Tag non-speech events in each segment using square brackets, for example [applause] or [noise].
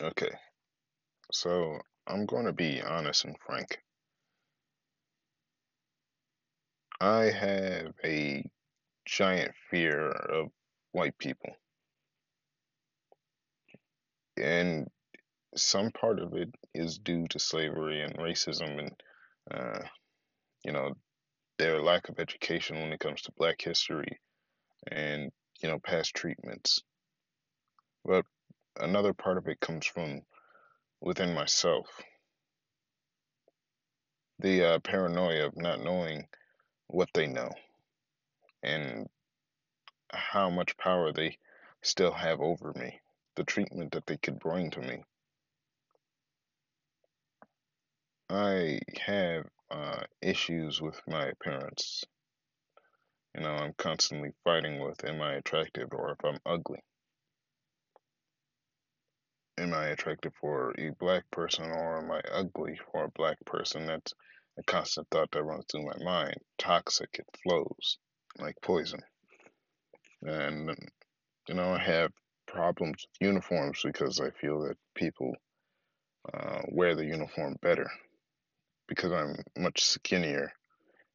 Okay, so I'm going to be honest and frank. I have a giant fear of white people, and some part of it is due to slavery and racism and, uh, you know, their lack of education when it comes to black history and, you know, past treatments. But another part of it comes from within myself the uh, paranoia of not knowing what they know and how much power they still have over me, the treatment that they could bring to me. I have uh, issues with my appearance. You know, I'm constantly fighting with am I attractive or if I'm ugly. Am I attractive for a black person or am I ugly for a black person? That's a constant thought that runs through my mind. Toxic, it flows like poison. And, you know, I have problems with uniforms because I feel that people uh, wear the uniform better because I'm much skinnier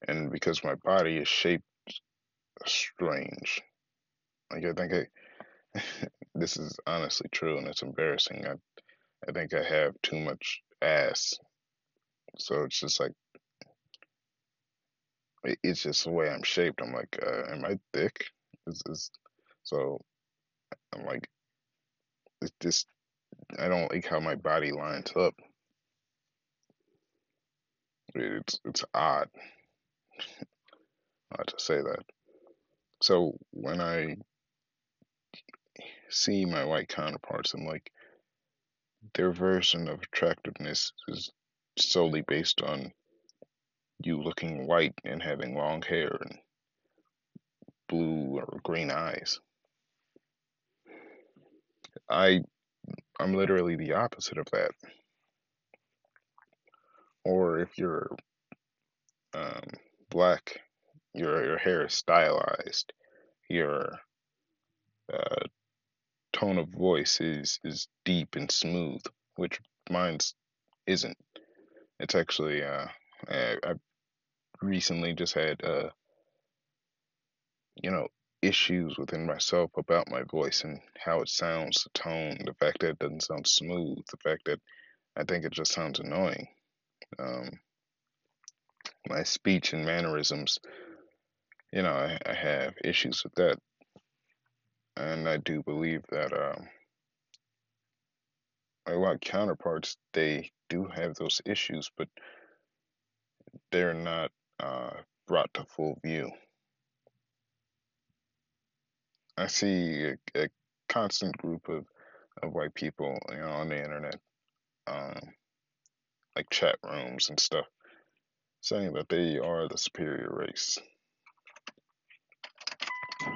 and because my body is shaped strange. Like I think I, [laughs] this is honestly true and it's embarrassing. I I think I have too much ass, so it's just like it's just the way I'm shaped. I'm like, uh, am I thick? Is, is so I'm like, it's just I don't like how my body lines up. It's it's odd, [laughs] odd to say that. So when I see my white counterparts, I'm like, their version of attractiveness is solely based on you looking white and having long hair and blue or green eyes. I I'm literally the opposite of that. Or if you're um, black, your your hair is stylized, your uh, tone of voice is is deep and smooth, which mine's isn't. It's actually uh, I, I've recently just had uh, you know issues within myself about my voice and how it sounds, the tone, the fact that it doesn't sound smooth, the fact that I think it just sounds annoying. Um, my speech and mannerisms, you know, I, I have issues with that, and I do believe that um, my white counterparts they do have those issues, but they're not uh, brought to full view. I see a, a constant group of, of white people, you know, on the internet, um, like chat rooms and stuff, saying that they are the superior race,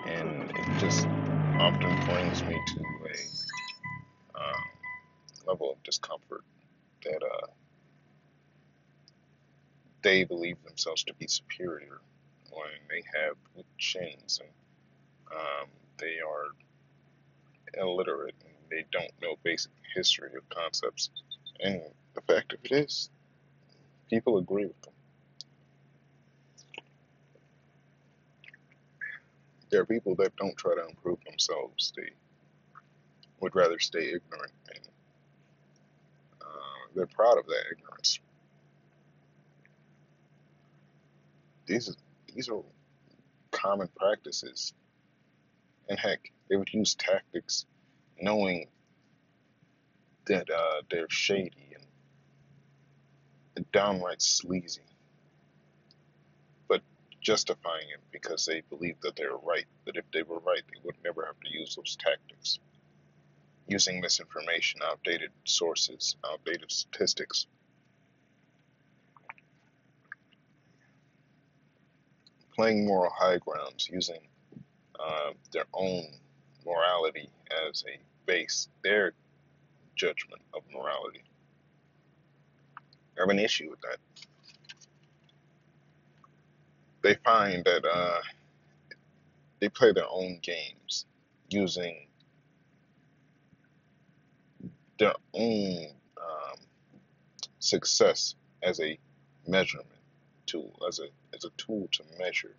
and it just often brings me to a um, level of discomfort that uh, they believe themselves to be superior when they have weak chins and um, they are illiterate and they don't know basic history of concepts. And the fact of it is, people agree with them. There are people that don't try to improve themselves. They would rather stay ignorant, and uh, they're proud of that ignorance. These these are common practices, and heck, they would use tactics knowing that uh, they're shady and downright sleazy, justifying it because they believe that they're right. That if they were right, they would never have to use those tactics. Using misinformation, outdated sources, outdated statistics. Playing moral high grounds, using uh, their own morality as a base, their judgment of morality. I have an issue with that. They find that uh, they play their own games using their own um, success as a measurement tool, as a as a tool to measure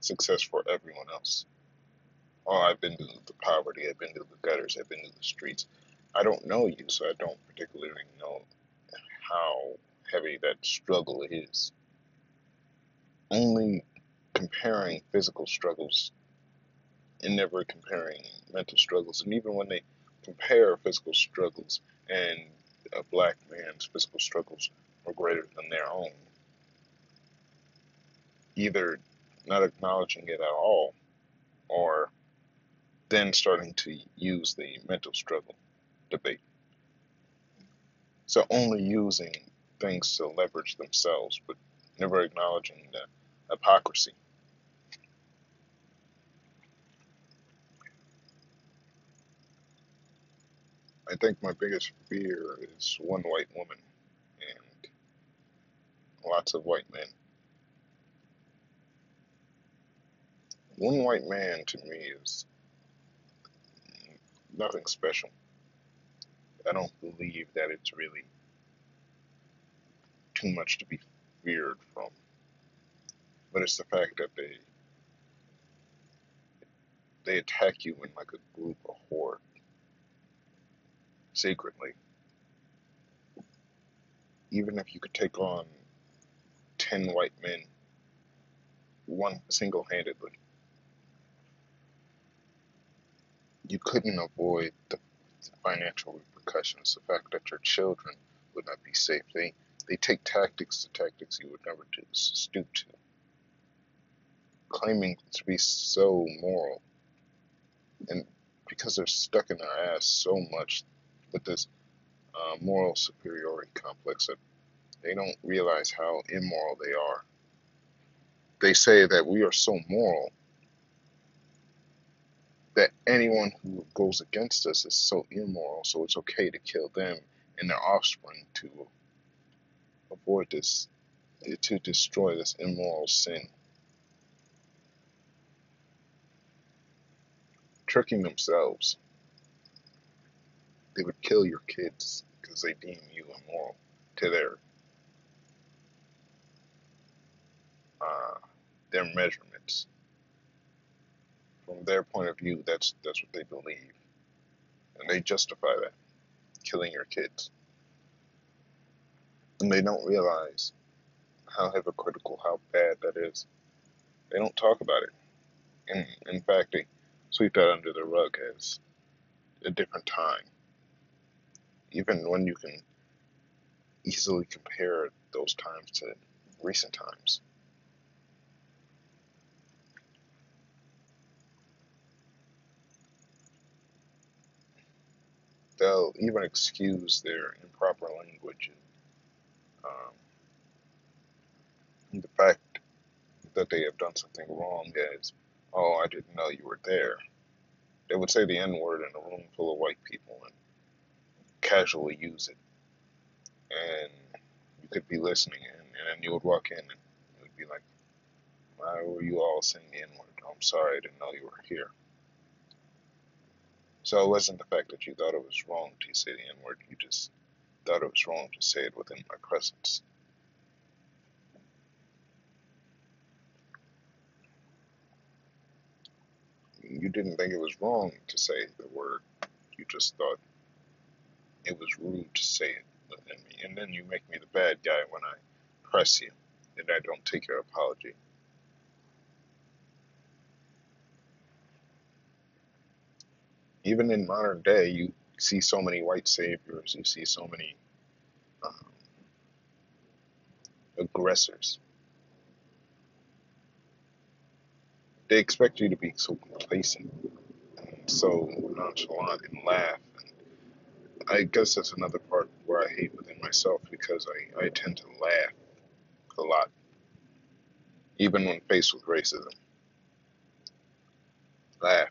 success for everyone else. Oh, I've been to the poverty, I've been to the gutters, I've been to the streets. I don't know you, so I don't particularly know how heavy that struggle is. Only comparing physical struggles and never comparing mental struggles. And even when they compare physical struggles and a black man's physical struggles are greater than their own, either not acknowledging it at all or then starting to use the mental struggle debate. So only using things to leverage themselves, but never acknowledging the hypocrisy. I think my biggest fear is one white woman and lots of white men. One white man to me is nothing special. I don't believe that it's really too much to be feared from, but it's the fact that they they attack you in like a group, a horde, secretly. Even if you could take on ten white men, one single-handedly, you couldn't avoid the financial repercussions. The fact that your children would not be safe. They they take tactics to tactics you would never do, stoop to, claiming to be so moral, and because they're stuck in their ass so much with this uh, moral superiority complex that they don't realize how immoral they are. They say that we are so moral that anyone who goes against us is so immoral, so it's okay to kill them and their offspring to avoid this, to destroy this immoral sin, tricking themselves. They would kill your kids because they deem you immoral to their uh, their measurements. From their point of view, that's that's what they believe, and they justify that killing your kids, and they don't realize how hypocritical, how bad that is. They don't talk about it, and in fact, they sweep that under the rug as a different time, even when you can easily compare those times to recent times. They'll even excuse their improper language um, the fact that they have done something wrong as, oh, I didn't know you were there. They would say the N word in a room full of white people and casually use it. And you could be listening, and, and then you would walk in and it would be like, why were you all saying the N word? I'm sorry, I didn't know you were here. So it wasn't the fact that you thought it was wrong to say the N word, you just thought it was wrong to say it within my presence. You didn't think it was wrong to say the word, you just thought it was rude to say it within me. And then you make me the bad guy when I press you and I don't take your apology. Even in modern day, you see so many white saviors, you see so many um, aggressors. They expect you to be so complacent and so nonchalant and laugh. I guess that's another part where I hate within myself because I, I tend to laugh a lot, even when faced with racism. Laugh.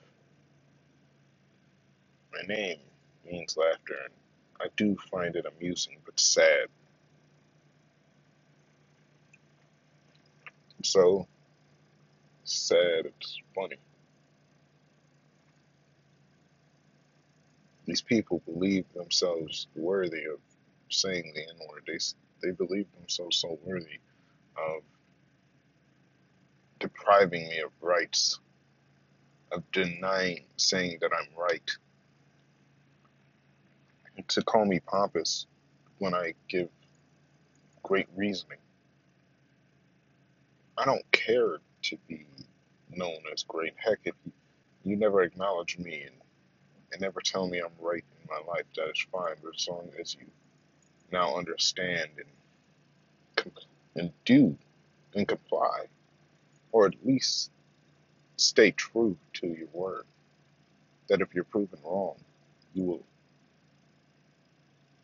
My name means laughter, and I do find it amusing but sad. So sad it's funny. These people believe themselves worthy of saying the N word. They, they believe themselves so worthy of depriving me of rights, of denying saying that I'm right, to call me pompous when I give great reasoning. I don't care to be known as great. Heck, if you, never acknowledge me and, and never tell me I'm right in my life, that is fine. But as long as you now understand and and do and comply, or at least stay true to your word, that if you're proven wrong, you will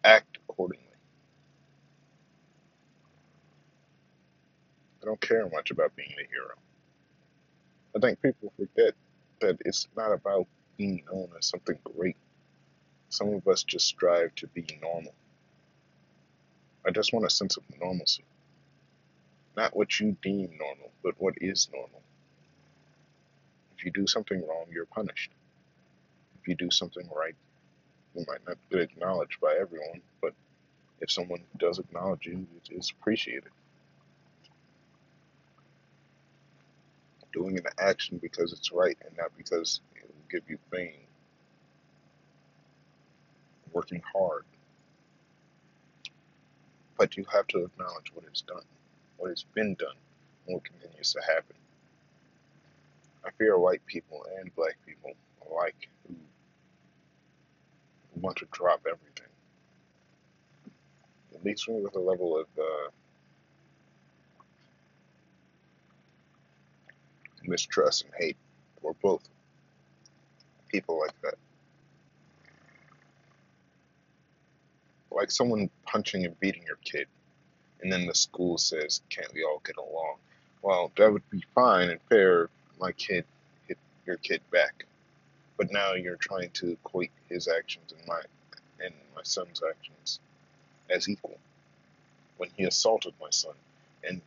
act accordingly. I don't care much about being a hero. I think people forget that it's not about being known as something great. Some of us just strive to be normal. I just want a sense of normalcy. Not what you deem normal, but what is normal. If you do something wrong, you're punished. If you do something right, you might not get acknowledged by everyone, but if someone does acknowledge you, it is appreciated. Doing an action because it's right and not because it will give you fame. Working hard, but you have to acknowledge what is done, what has been done, and what continues to happen. I fear white people and black people alike who want to drop everything. It leaves me with a level of uh, mistrust and hate for both people like that. Like someone punching and beating your kid, and then the school says, "Can't we all get along?" Well, that would be fine and fair. if My kid hit your kid back, but now you're trying to equate his actions and my and my son's actions as equal when he assaulted my son and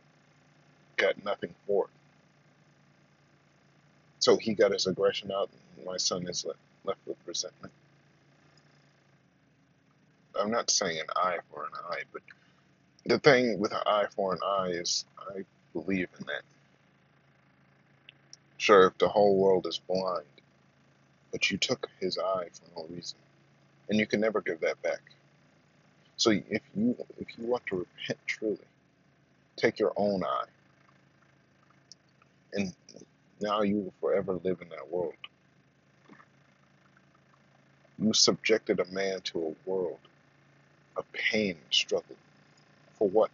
got nothing for it. So he got his aggression out, and my son is left, left with resentment. I'm not saying an eye for an eye, but the thing with an eye for an eye is I believe in that. Sure, if the whole world is blind, but you took his eye for no reason, and you can never give that back. So if you if you want to repent truly, take your own eye, and now you will forever live in that world. You subjected a man to a world of pain and struggle for what?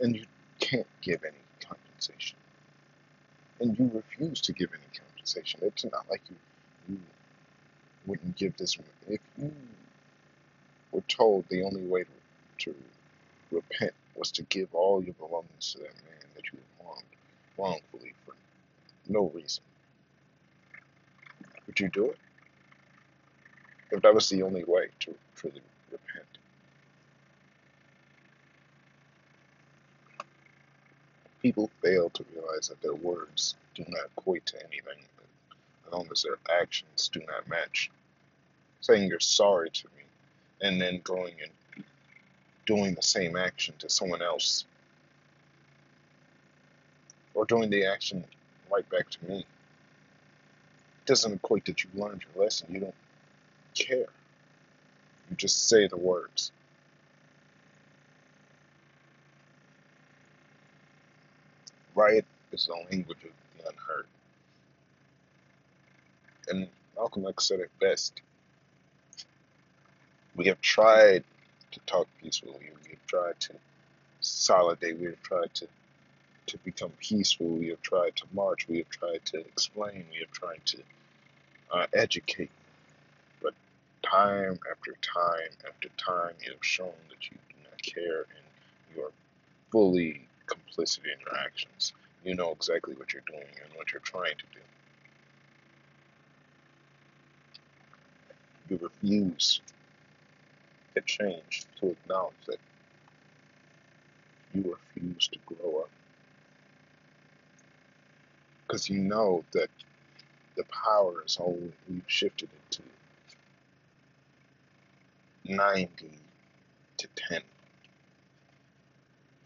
And you can't give any compensation, and you refuse to give any compensation. It's not like you you wouldn't give this. If you were told the only way to, to repent was to give all your belongings to that man that you wronged wrongfully for no reason, would you do it? If that was the only way to truly repent, people fail to realize that their words do not equate to anything as long as their actions do not match. Saying you're sorry to me and then going and doing the same action to someone else or doing the action right back to me It doesn't equate that you learned your lesson. You don't care. You just say the words. Riot is the language of the unheard. And Malcolm X said it best. We have tried to talk peacefully. We have tried to consolidate. We have tried to, to become peaceful. We have tried to march. We have tried to explain. We have tried to uh, educate. But time after time after time, you have shown that you do not care and you are fully complicit in your actions. You know exactly what you're doing and what you're trying to do. You refuse to change, to acknowledge that you refuse to grow up because you know that the power is only we've shifted it to 90 to 10.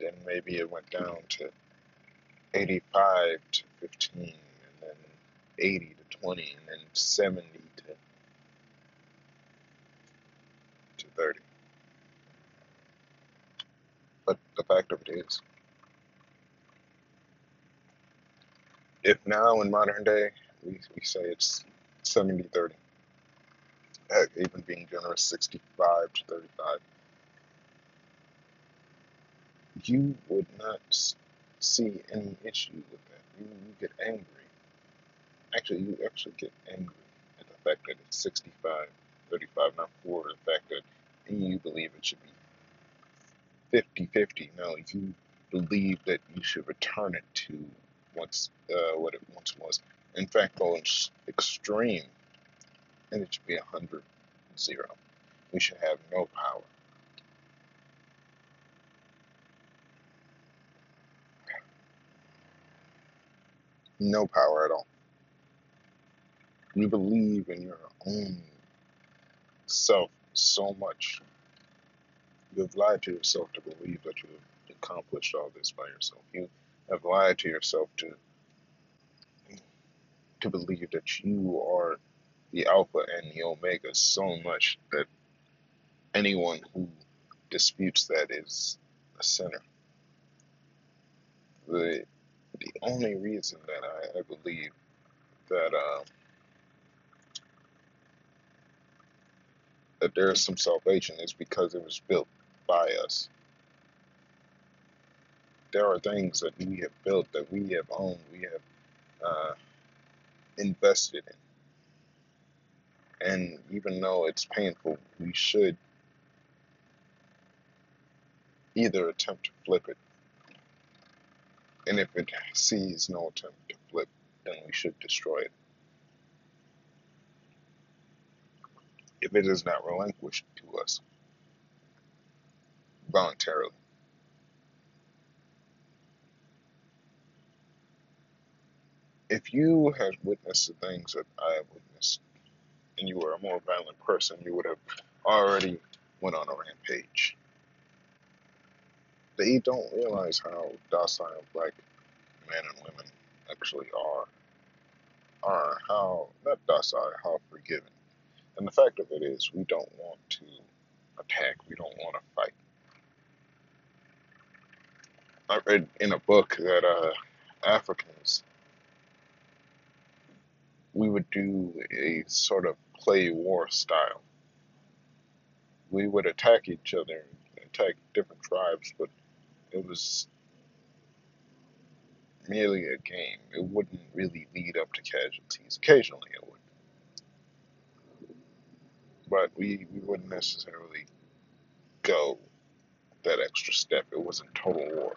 Then maybe it went down to 85 to 15, and then 80 to 20, and then 70 to, to 30. But the fact of it is, if now in modern day we, we say it's 70 30, heck, even being generous, 65 to 35, you would not see any issue with that. You, you get angry. Actually, you actually get angry at the fact that it's 65 35, not 4 the fact that you believe it should be 50 50. No, you believe that you should return it to once uh, what it once was. In fact, go extreme, and it should be 100 zero. We should have no power. No power at all. You believe in your own self so much. You have lied to yourself to believe that you have accomplished all this by yourself. You have lied to yourself to to believe that you are the Alpha and the Omega so much that anyone who disputes that is a sinner. The the only reason that I, I believe that uh, that there is some salvation is because it was built by us. There are things that we have built that we have owned, we have uh, invested in. And even though it's painful, we should either attempt to flip it. And if it sees no attempt to flip, then we should destroy it. If it is not relinquished to us voluntarily. If you have witnessed the things that I have witnessed, and you were a more violent person, you would have already went on a rampage. They don't realize how docile black men and women actually are, are how not docile, how forgiving. And the fact of it is, we don't want to attack. We don't want to fight. I read in a book that uh, Africans we would do a sort of play war style. We would attack each other, attack different tribes, but it was merely a game. It wouldn't really lead up to casualties. Occasionally it would, but we, we wouldn't necessarily go that extra step. It wasn't total war.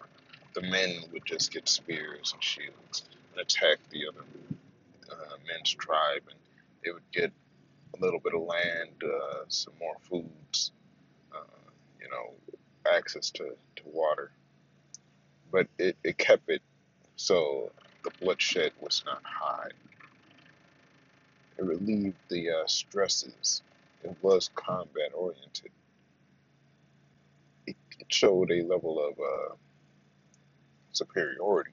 The men would just get spears and shields and attack the other uh, men's tribe, and they would get a little bit of land, uh, some more foods, uh, you know, access to, to water. But it, it kept it so the bloodshed was not high. It relieved the uh, stresses. It was combat oriented. It, it showed a level of uh, superiority,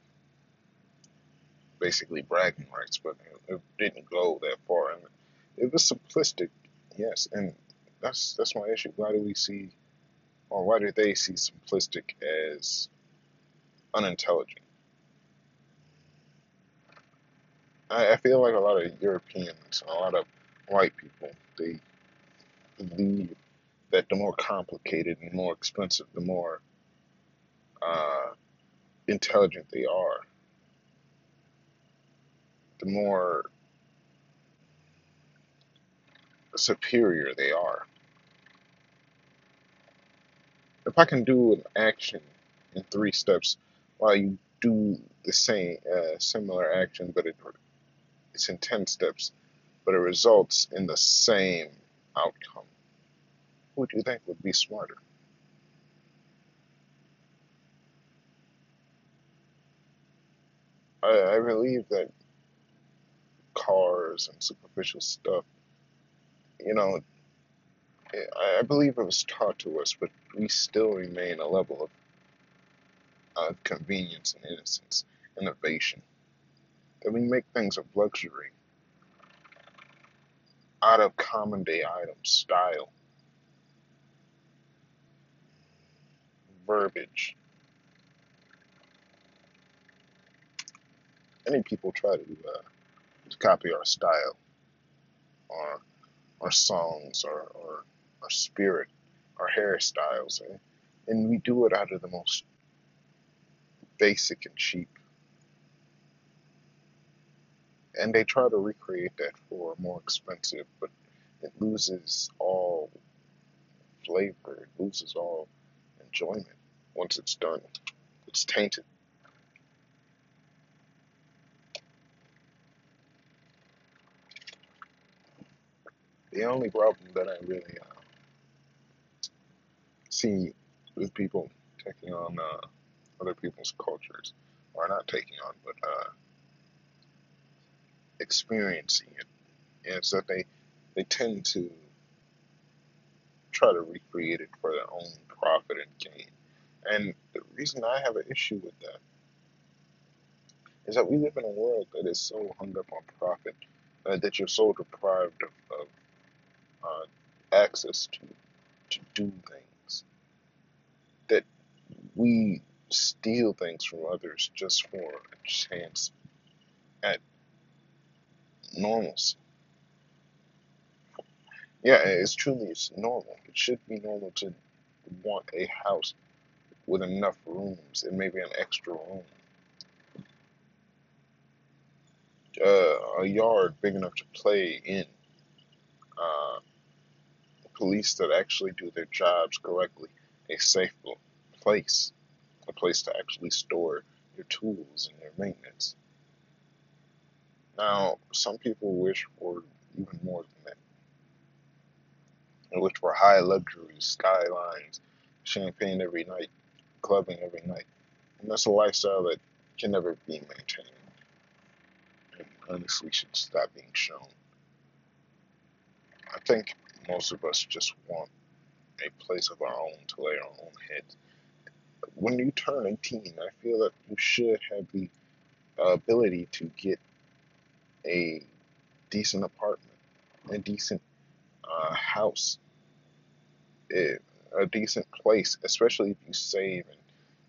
basically bragging rights, but it, it didn't go that far. And it was simplistic, yes, and that's that's my issue. Why do we see, or why do they see simplistic as unintelligent? I, I feel like a lot of Europeans, a lot of white people, they believe that the more complicated and more expensive, the more uh, intelligent they are, the more superior they are. If I can do an action in three steps while you do the same uh, similar action, but it it's in 10 steps, but it results in the same outcome. Who do you think would be smarter? I, I believe that cars and superficial stuff, you know, I believe it was taught to us, but we still remain a level of uh, convenience and innocence, innovation. That we make things of luxury out of common day items, style, verbiage. Many people try to, uh, to copy our style, our our songs, our, our our spirit, our hairstyles, and, and we do it out of the most basic and cheap. And they try to recreate that for more expensive, but it loses all flavor, it loses all enjoyment once it's done. It's tainted. The only problem that I really uh, see with people taking on uh, other people's cultures, or not taking on, but uh, experiencing it, is that they they tend to try to recreate it for their own profit and gain. And the reason I have an issue with that is that we live in a world that is so hung up on profit uh, that you're so deprived of, of uh, access to to do things that we steal things from others just for a chance at normalcy. Yeah, it's truly it's normal. It should be normal to want a house with enough rooms and maybe an extra room, uh, a yard big enough to play in, uh, police that actually do their jobs correctly, a safe place, a place to actually store your tools and your maintenance. Now, some people wish for even more than that, and wish for high luxuries, skylines, champagne every night, clubbing every night, and that's a lifestyle that can never be maintained and honestly should stop being shown. I think most of us just want a place of our own to lay our own heads. When you turn 18, I feel that you should have the ability to get a decent apartment, a decent uh, house, a, a decent place, especially if you save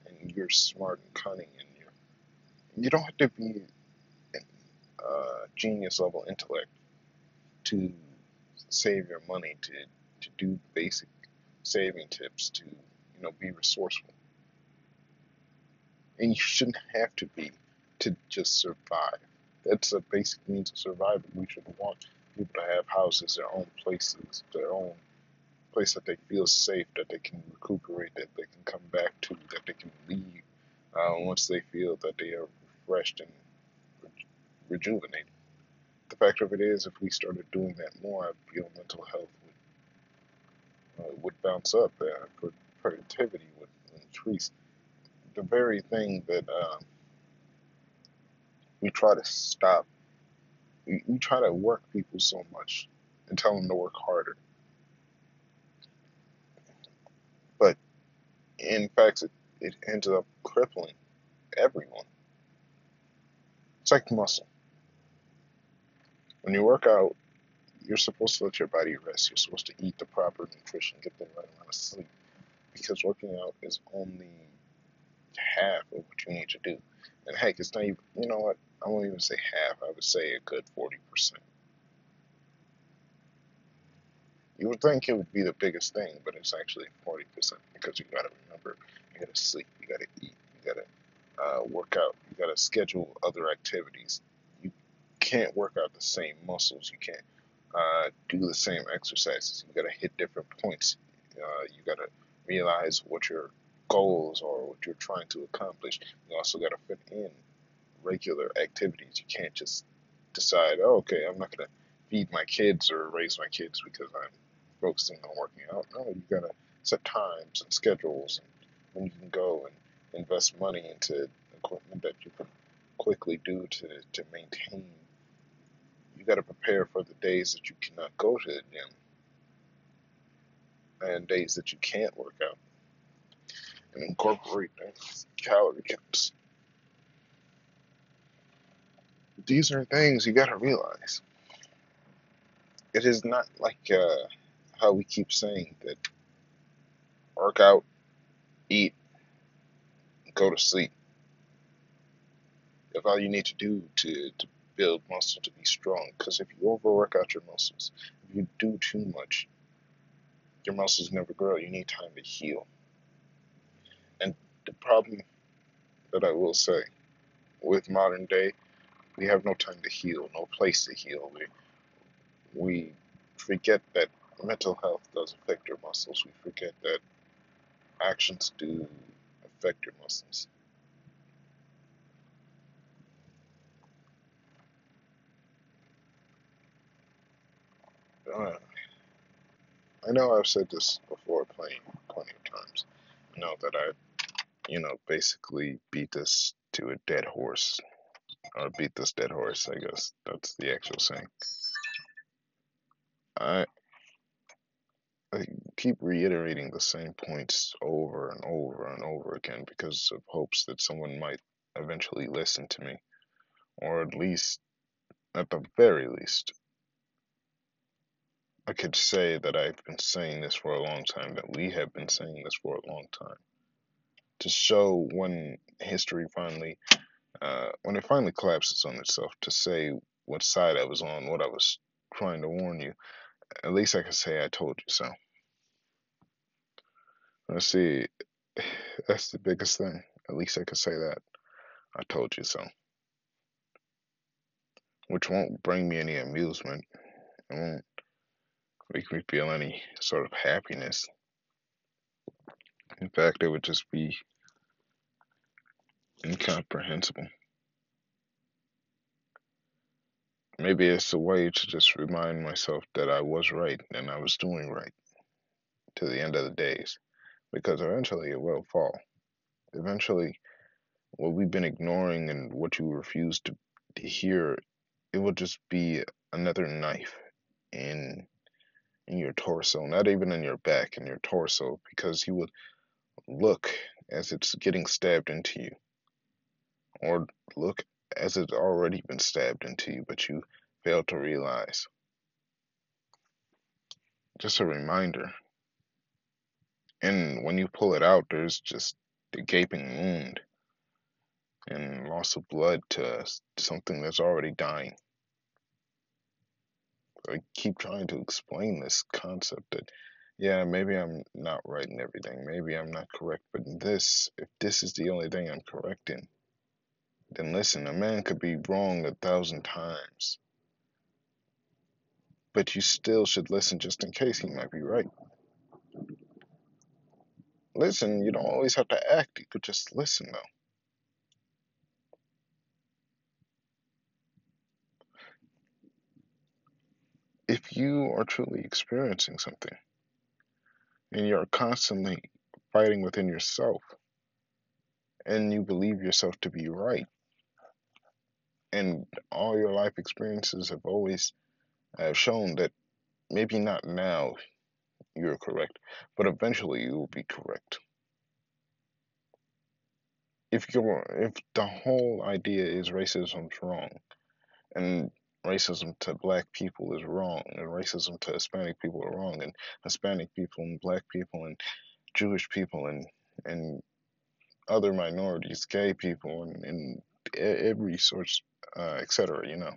and, and you're smart and cunning and you you don't have to be uh, genius level intellect to save your money to to do basic saving tips to you know be resourceful. And you shouldn't have to be to just survive. That's a basic means of survival. We should want people to have houses their own places their own place that they feel safe that they can recuperate that they can come back to that they can leave uh, once they feel that they are refreshed and rejuvenated the fact of it is if we started doing that more i feel mental health uh, would bounce up, uh, productivity would increase. The very thing that uh, we try to stop, we, we try to work people so much and tell them to work harder, but in fact, it, it ends up crippling everyone. It's like muscle. When you work out, you're supposed to let your body rest. You're supposed to eat the proper nutrition, get the right amount of sleep, because working out is only half of what you need to do. And heck, it's not even, you know what? I won't even say half. I would say a good 40%. You would think it would be the biggest thing, but it's actually 40% because you got to remember, you got to sleep, you got to eat, you got to uh, work out, you got to schedule other activities. Can't work out the same muscles. You can't uh, do the same exercises. You got to hit different points. Uh, you got to realize what your goals are, what you're trying to accomplish. You also got to fit in regular activities. You can't just decide, oh, okay, I'm not going to feed my kids or raise my kids because I'm focusing on working out. No, you got to set times and schedules and when you can go and invest money into equipment that you can quickly do to, to maintain you got to prepare for the days that you cannot go to the gym. and days that you can't work out and incorporate calorie counts. These are things you gotta realize. It is not like uh, how we keep saying that work out, eat, go to sleep. If all you need to do to, to build muscle to be strong, because if you overwork out your muscles, if you do too much, your muscles never grow. You need time to heal. And the problem that I will say with modern day, we have no time to heal, no place to heal. We we forget that mental health does affect your muscles. We forget that actions do affect your muscles. I know I've said this before plenty, plenty of times. I know that I, you know, basically beat this to a dead horse, or beat this dead horse. I guess that's the actual saying. I, I keep reiterating the same points over and over and over again because of hopes that someone might eventually listen to me, or at least, at the very least, I could say that I've been saying this for a long time, that we have been saying this for a long time. To show when history finally, uh, when it finally collapses on itself, to say what side I was on, what I was trying to warn you. At least I can say I told you so. Let's see, [sighs] that's the biggest thing. At least I could say that. I told you so. Which won't bring me any amusement. It won't make me feel any sort of happiness. In fact, it would just be incomprehensible. Maybe it's a way to just remind myself that I was right and I was doing right to the end of the days. Because eventually it will fall. Eventually, what we've been ignoring and what you refuse to, to hear, it will just be another knife in in your torso, not even in your back, in your torso, because you would look as it's getting stabbed into you, or look as it's already been stabbed into you, but you fail to realize. Just a reminder. And when you pull it out, there's just a gaping wound and loss of blood to something that's already dying. I keep trying to explain this concept that, yeah, maybe I'm not right in everything. Maybe I'm not correct. But this, if this is the only thing I'm correct in, then listen, a man could be wrong a thousand times. But you still should listen just in case he might be right. Listen, you don't always have to act, you could just listen, though. If you are truly experiencing something and you're constantly fighting within yourself and you believe yourself to be right and all your life experiences have always have shown that maybe not now you're correct but eventually you will be correct. If you're if the whole idea is racism's wrong and racism to black people is wrong and racism to Hispanic people are wrong and Hispanic people and black people and Jewish people and and other minorities, gay people and, and every source, uh, etc. You know,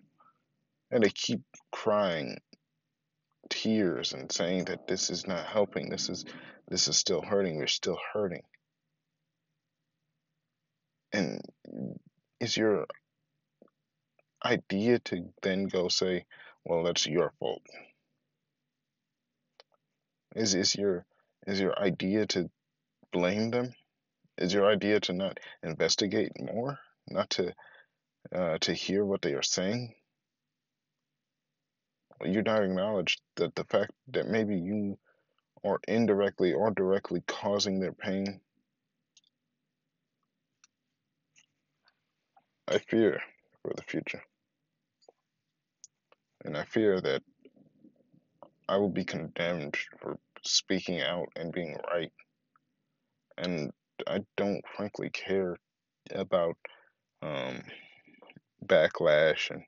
and they keep crying tears and saying that this is not helping. This is this is still hurting. We're still hurting. And is your idea to then go say, well, that's your fault? Is is your is your idea to blame them? Is your idea to not investigate more, not to uh, to hear what they are saying? You not acknowledge that the fact that maybe you are indirectly or directly causing their pain. I fear for the future. And I fear that I will be condemned for speaking out and being right. And I don't frankly care about um, backlash and,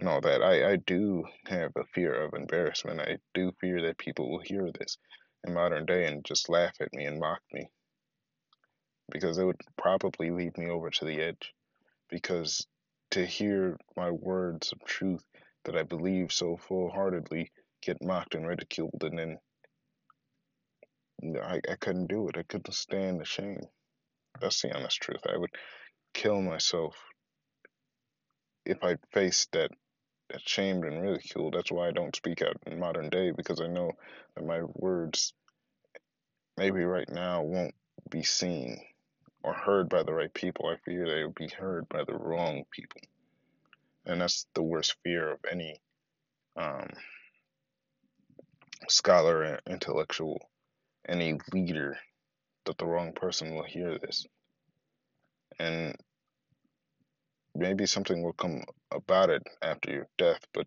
and all that. I, I do have a fear of embarrassment. I do fear that people will hear this in modern day and just laugh at me and mock me because it would probably lead me over to the edge. Because to hear my words of truth that I believe so full heartedly get mocked and ridiculed, and then I, I couldn't do it. I couldn't stand the shame. That's the honest truth. I would kill myself if I faced that that shame and ridicule. That's why I don't speak out in modern day because I know that my words maybe right now won't be seen or heard by the right people. I fear they will be heard by the wrong people. And that's the worst fear of any um, scholar and intellectual, any leader, that the wrong person will hear this. And maybe something will come about it after your death, but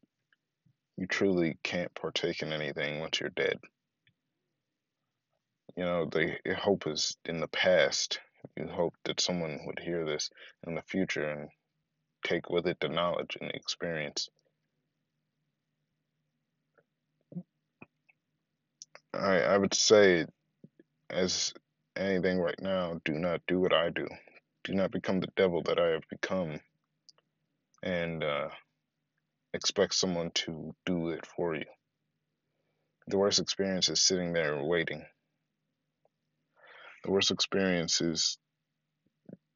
you truly can't partake in anything once you're dead. You know, the hope is in the past. You hope that someone would hear this in the future and take with it the knowledge and the experience. I I would say as anything right now, do not do what I do. Do not become the devil that I have become and uh, expect someone to do it for you. The worst experience is sitting there waiting. The worst experience is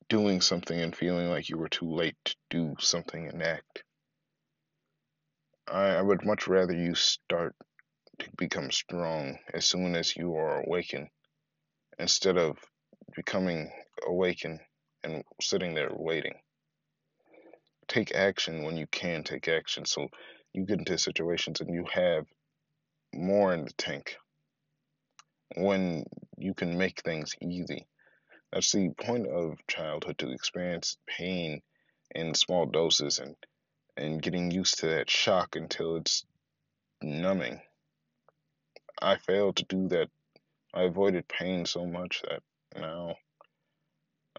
doing something and feeling like you were too late to do something and act. I, I would much rather you start to become strong as soon as you are awakened instead of becoming awakened and sitting there waiting. Take action when you can take action so you get into situations and you have more in the tank when you can make things easy. That's the point of childhood to experience pain in small doses and and getting used to that shock until it's numbing. I failed to do that. I avoided pain so much that now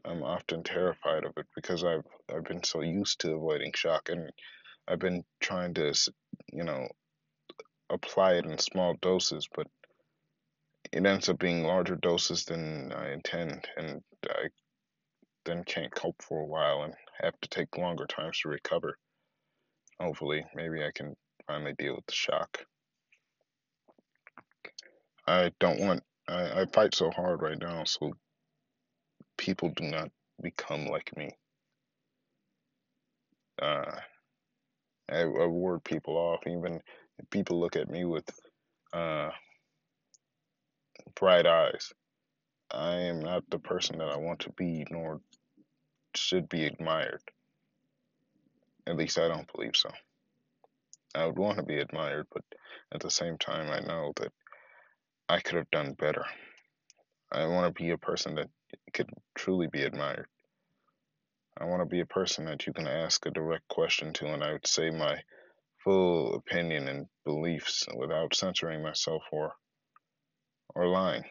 I'm often terrified of it because I've I've been so used to avoiding shock and I've been trying to you know apply it in small doses, but it ends up being larger doses than I intend, and I then can't cope for a while and have to take longer times to recover. Hopefully, maybe I can finally deal with the shock. I don't want. I, I fight so hard right now, so people do not become like me. Uh, I, I ward people off. Even people look at me with uh, bright eyes. I am not the person that I want to be, nor should be admired. At least I don't believe so. I would want to be admired, but at the same time, I know that I could have done better. I want to be a person that could truly be admired. I want to be a person that you can ask a direct question to, and I would say my full opinion and beliefs without censoring myself or or lying.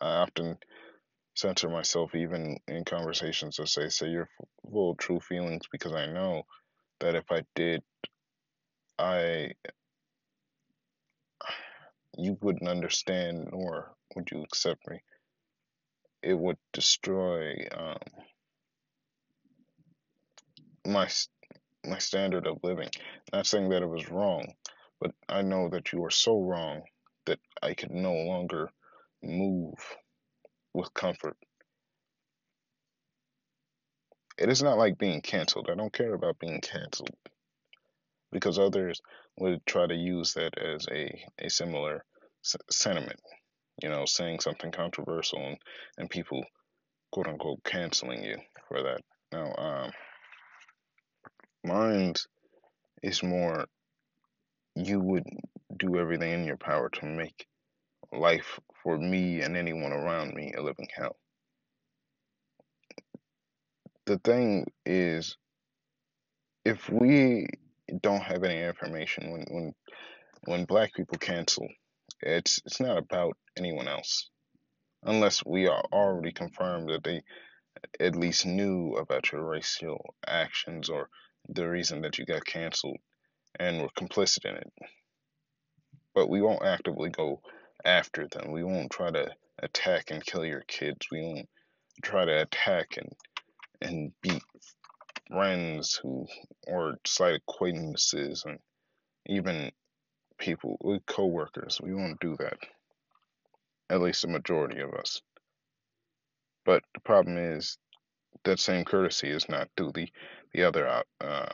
I often censor myself even in conversations to say say your full true feelings because I know that if I did I you wouldn't understand nor would you accept me. It would destroy um, my my standard of living. Not saying that it was wrong, but I know that you are so wrong that I could no longer move with comfort. It is not like being canceled. I don't care about being canceled because others would try to use that as a, a similar s- sentiment, you know, saying something controversial and, and people, quote unquote, canceling you for that. Now, um, mine is more you would do everything in your power to make life for me and anyone around me a living hell. The thing is, if we don't have any information when when when black people cancel It's it's not about anyone else, unless we are already confirmed that they at least knew about your racial actions or the reason that you got canceled and were complicit in it. But we won't actively go after them. We won't try to attack and kill your kids. We won't try to attack and and beat friends who or slight acquaintances and even people with co-workers. We won't do that. At least the majority of us. But the problem is that same courtesy is not to the the other. Uh,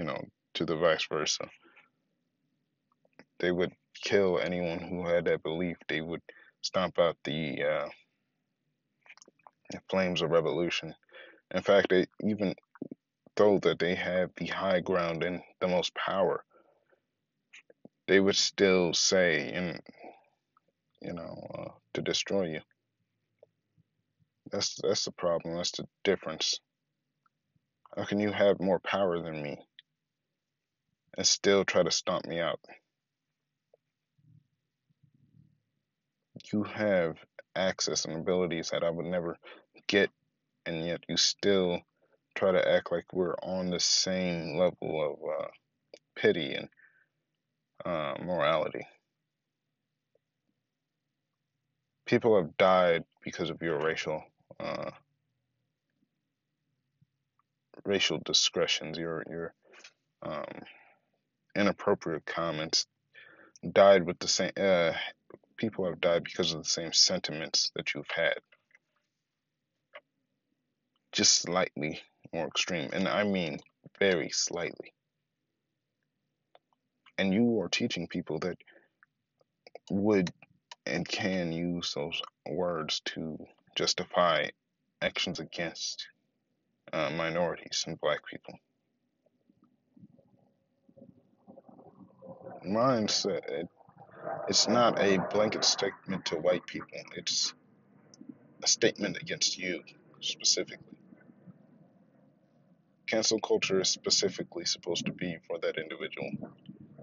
you know, to the vice versa. They would kill anyone who had that belief. They would stomp out the, uh, flames of revolution. In fact, they, even though that they have the high ground and the most power, they would still say, and you know, uh, to destroy you. That's that's the problem. That's the difference. How can you have more power than me and still try to stomp me out? You have access and abilities that I would never get, and yet you still try to act like we're on the same level of uh, pity and uh, morality. People have died because of your racial uh, racial discretions, your your um, inappropriate comments. Died with the same. Uh, people have died because of the same sentiments that you've had, just slightly more extreme, and I mean very slightly. And you are teaching people that would and can use those words to justify actions against uh, minorities and black people. Mindset, it, it's not a blanket statement to white people, it's a statement against you specifically. Cancel culture is specifically supposed to be for that individual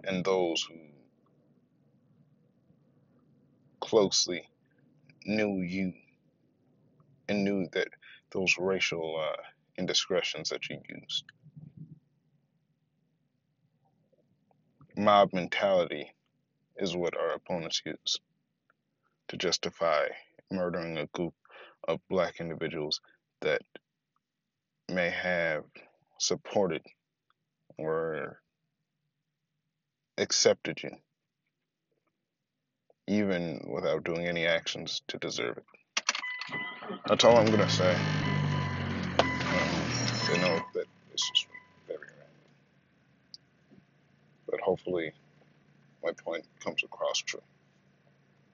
and those who closely knew you and knew that those racial uh, indiscretions that you used. Mob mentality is what our opponents use to justify murdering a group of black individuals that may have supported or accepted you, even without doing any actions to deserve it. That's all I'm gonna say. Um, know that it's just but hopefully my point comes across true.